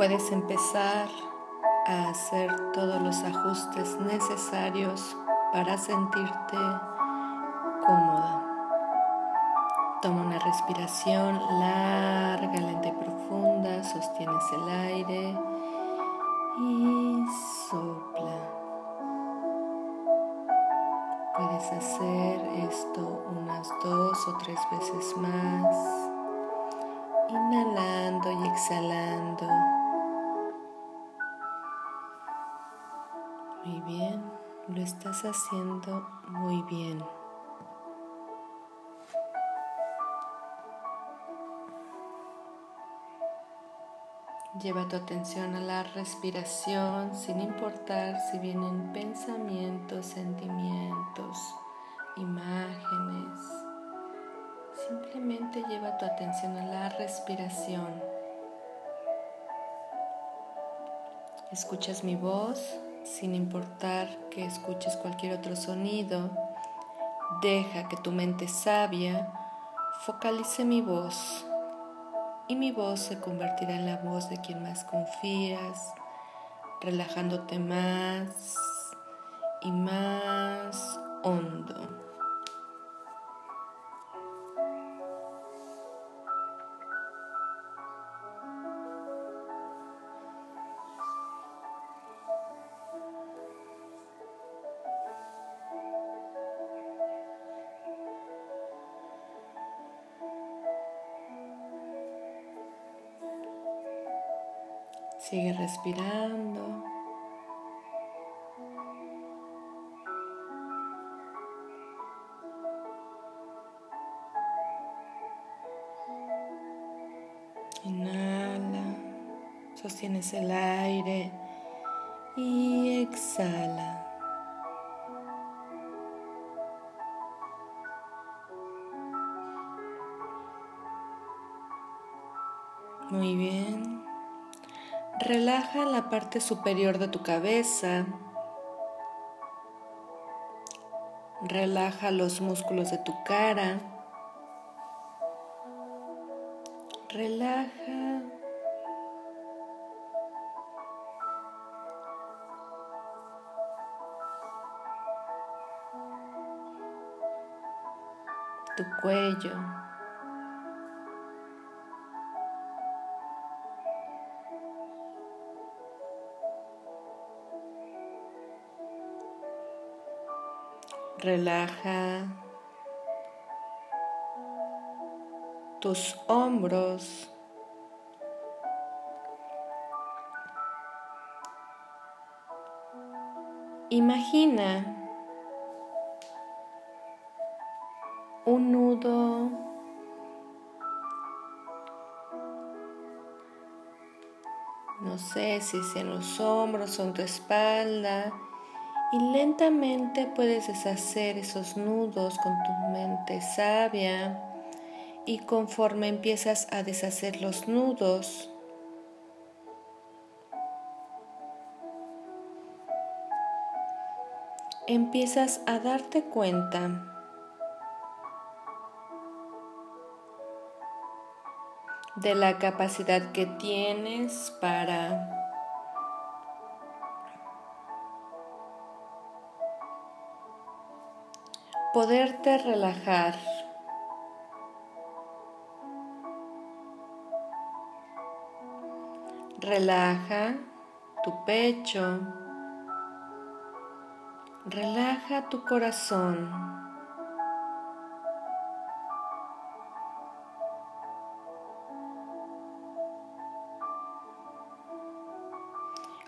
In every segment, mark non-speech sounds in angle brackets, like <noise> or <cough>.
puedes empezar a hacer todos los ajustes necesarios para sentirte cómoda. Toma una respiración larga, lenta y profunda, sostienes el aire Muy bien, lo estás haciendo muy bien. Lleva tu atención a la respiración sin importar si vienen pensamientos, sentimientos, imágenes. Simplemente lleva tu atención a la respiración. Escuchas mi voz sin importar que escuches cualquier otro sonido. Deja que tu mente sabia focalice mi voz y mi voz se convertirá en la voz de quien más confías, relajándote más y más hondo. Sigue respirando. Inhala, sostienes el aire y exhala. Muy bien. Relaja la parte superior de tu cabeza. Relaja los músculos de tu cara. Relaja tu cuello. Relaja tus hombros. Imagina un nudo no sé si es en los hombros o en tu espalda y lentamente puedes deshacer esos nudos con tu mente sabia. Y conforme empiezas a deshacer los nudos, empiezas a darte cuenta de la capacidad que tienes para poderte relajar. Relaja tu pecho. Relaja tu corazón.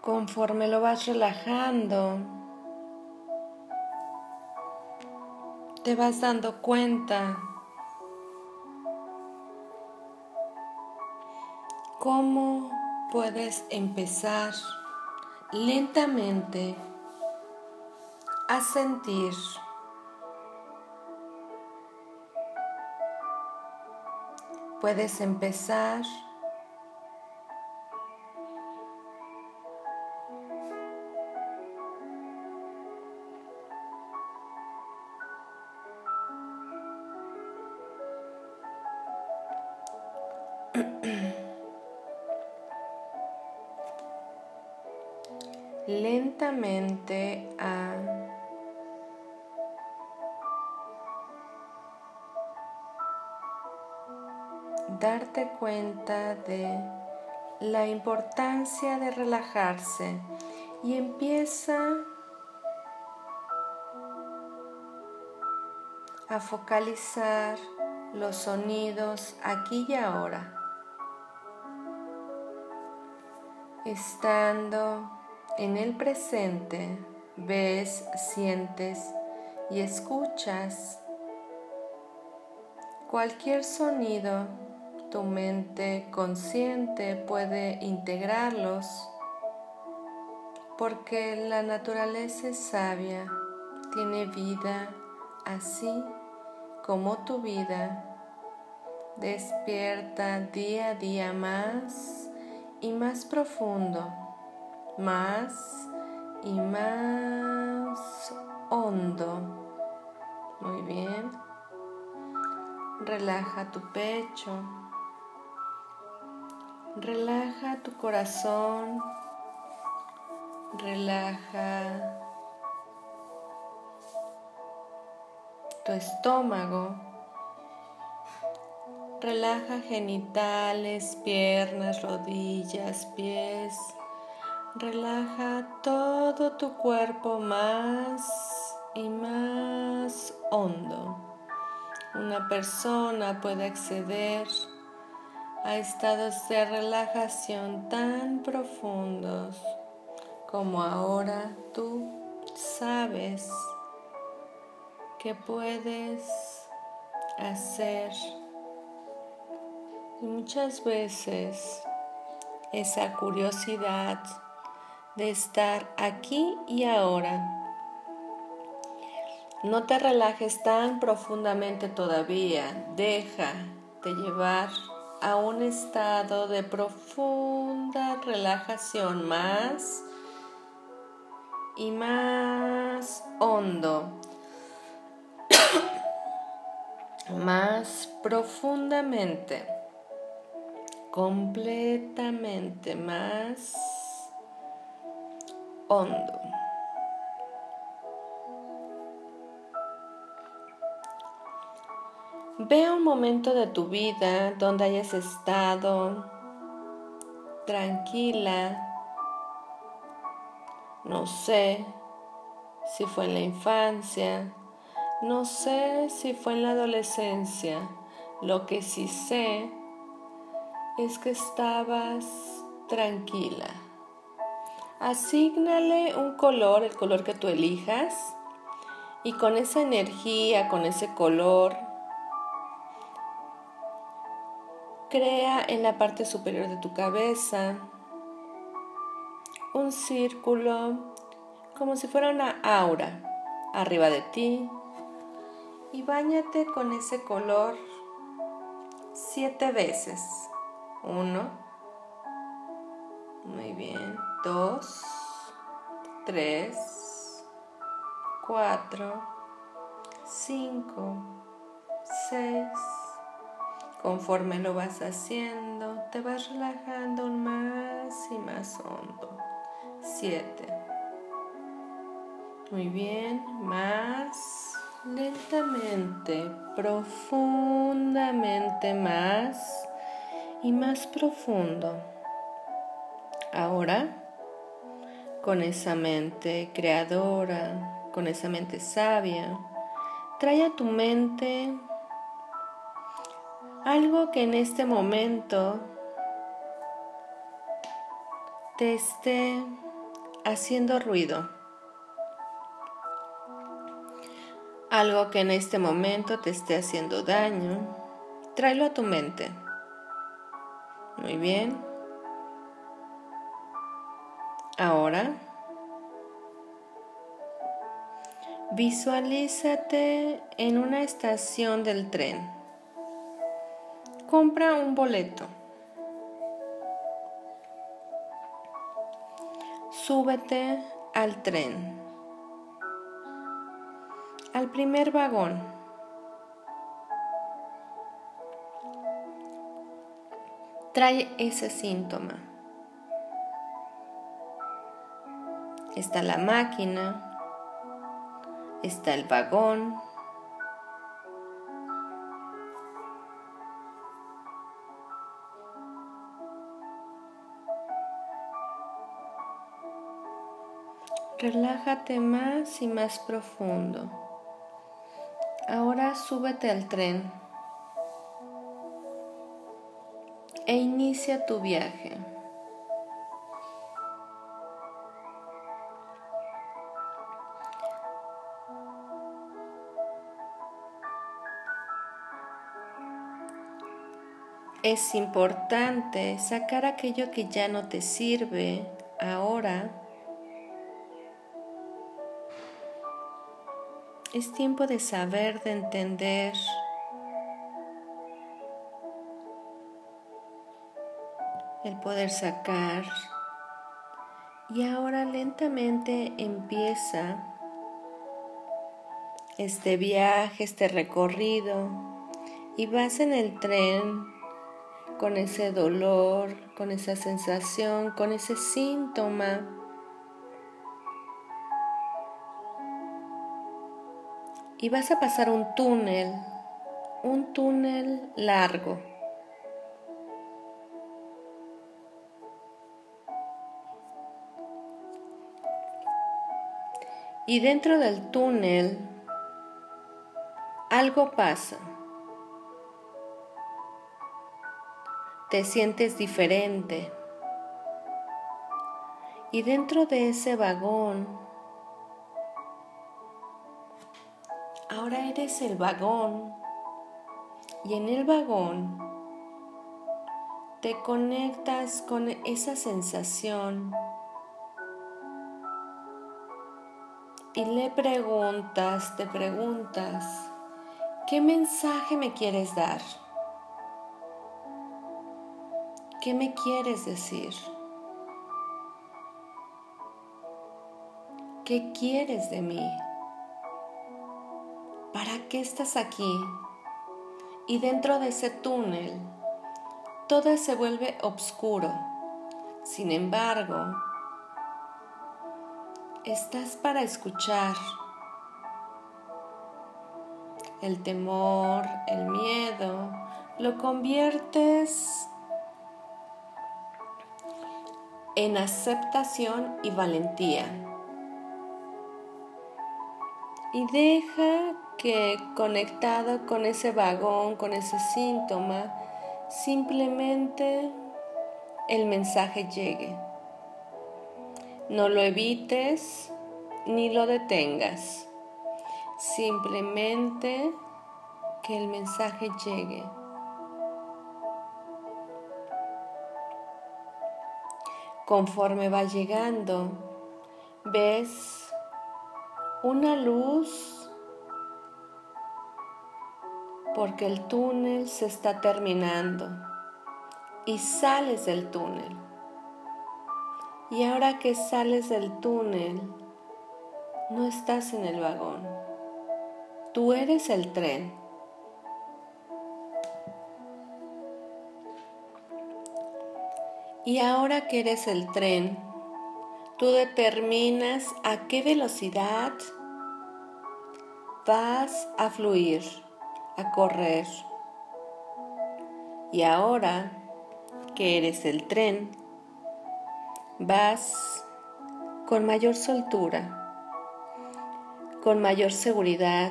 Conforme lo vas relajando, te vas dando cuenta cómo puedes empezar lentamente a sentir puedes empezar lentamente a darte cuenta de la importancia de relajarse y empieza a focalizar los sonidos aquí y ahora. Estando en el presente, ves, sientes y escuchas cualquier sonido, tu mente consciente puede integrarlos porque la naturaleza es sabia, tiene vida así como tu vida. Despierta día a día más y más profundo, más y más hondo. Muy bien. Relaja tu pecho. Relaja tu corazón. Relaja tu estómago. Relaja genitales, piernas, rodillas, pies. Relaja todo tu cuerpo más y más hondo. Una persona puede acceder a estados de relajación tan profundos como ahora tú sabes que puedes hacer. Y muchas veces esa curiosidad de estar aquí y ahora. No te relajes tan profundamente todavía. Deja de llevar a un estado de profunda relajación más y más hondo <coughs> más profundamente, completamente más hondo. Ve un momento de tu vida donde hayas estado tranquila, no sé si fue en la infancia, no sé si fue en la adolescencia, lo que sí sé es que estabas tranquila. Asígnale un color, el color que tú elijas, y con esa energía, con ese color, crea en la parte superior de tu cabeza un círculo como si fuera una aura arriba de ti, y báñate con ese color siete veces. Uno, muy bien, dos, tres, cuatro, cinco, seis. Conforme lo vas haciendo, te vas relajando más y más hondo. Siete. Muy bien, más lentamente, profundamente más y más profundo. Ahora, con esa mente creadora, con esa mente sabia, trae a tu mente algo que en este momento te esté haciendo ruido. algo que en este momento te esté haciendo daño, tráelo a tu mente. Muy bien. Ahora, visualízate en una estación del tren. Compra un boleto. Súbete al tren al primer vagón. Trae ese síntoma. está la máquina, está el vagón, Relájate más y más profundo. Ahora súbete al tren e inicia tu viaje. Es importante sacar aquello que ya no te sirve ahora Es tiempo de saber, de entender. Poder sacar. Y ahora lentamente empieza este viaje, este recorrido. Y vas en el tren con ese dolor, con esa sensación, con ese síntoma y vas a pasar un túnel, un túnel largo. Y dentro del túnel algo pasa. Te sientes diferente. Y dentro de ese vagón Ahora eres el vagón y en el vagón te conectas con esa sensación y le preguntas, te preguntas, ¿qué mensaje me quieres dar? ¿Qué me quieres decir? ¿Qué quieres de mí? ¿para qué estás aquí? Y dentro de ese túnel, todo se vuelve oscuro. Sin embargo, estás para escuchar el temor, el miedo, lo conviertes en aceptación y valentía. Y deja que conectado con ese vagón, con ese síntoma, simplemente el mensaje llegue. No lo evites ni lo detengas. Simplemente que el mensaje llegue. Conforme va llegando, ves una luz porque el túnel se está terminando y sales del túnel. Y ahora que sales del túnel, no estás en el vagón. Tú eres el tren. Y ahora que eres el tren, tú determinas a qué velocidad vas a fluir a correr. Y ahora que eres el tren, vas con mayor soltura, con mayor seguridad,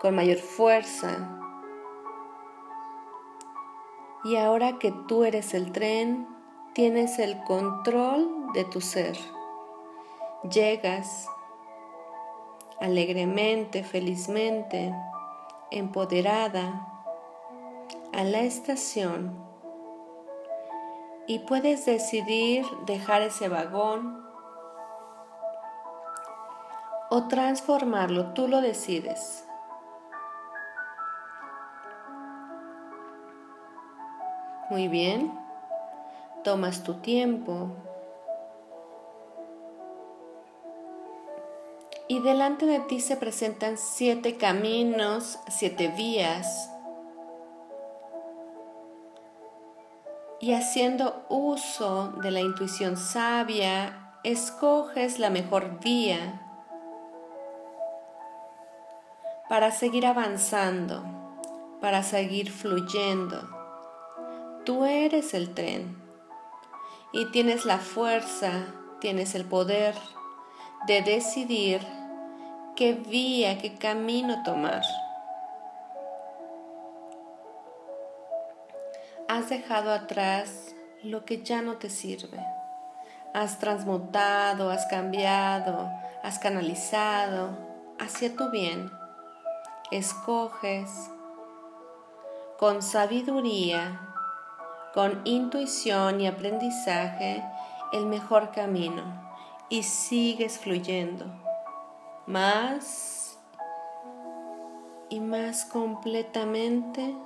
con mayor fuerza. Y ahora que tú eres el tren, tienes el control de tu ser. Llegas alegremente, felizmente, empoderada a la estación y puedes decidir dejar ese vagón o transformarlo, tú lo decides. Muy bien, tomas tu tiempo y delante de ti se presentan siete caminos, siete vías. Y haciendo uso de la intuición sabia escoges la mejor vía para seguir avanzando, para seguir fluyendo. Tú eres el tren y tienes la fuerza, tienes el poder de decidir qué vía, qué camino tomar. Has dejado atrás lo que ya no te sirve. Has transmutado, has cambiado, has canalizado hacia tu bien. Escoges con sabiduría, con intuición y aprendizaje el mejor camino y sigues fluyendo más y más completamente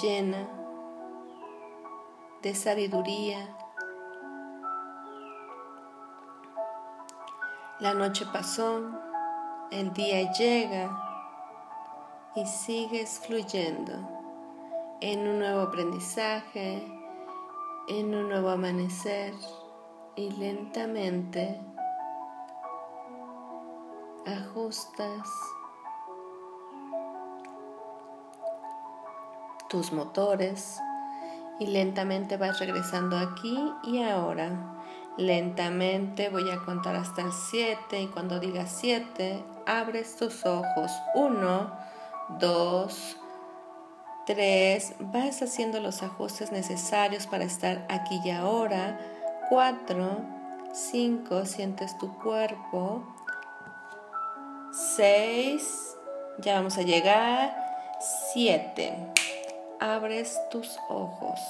llena de sabiduría. La noche pasó, el día llega y sigues fluyendo en un nuevo aprendizaje, en un nuevo amanecer y lentamente ajustas tus motores y lentamente vas regresando aquí y ahora. Lentamente voy a contar hasta el 7 y cuando diga 7 abres tus ojos. 1, 2, 3. Vas haciendo los ajustes necesarios para estar aquí y ahora. 4, 5. Sientes tu cuerpo. 6. Ya vamos a llegar. 7 abres tus ojos.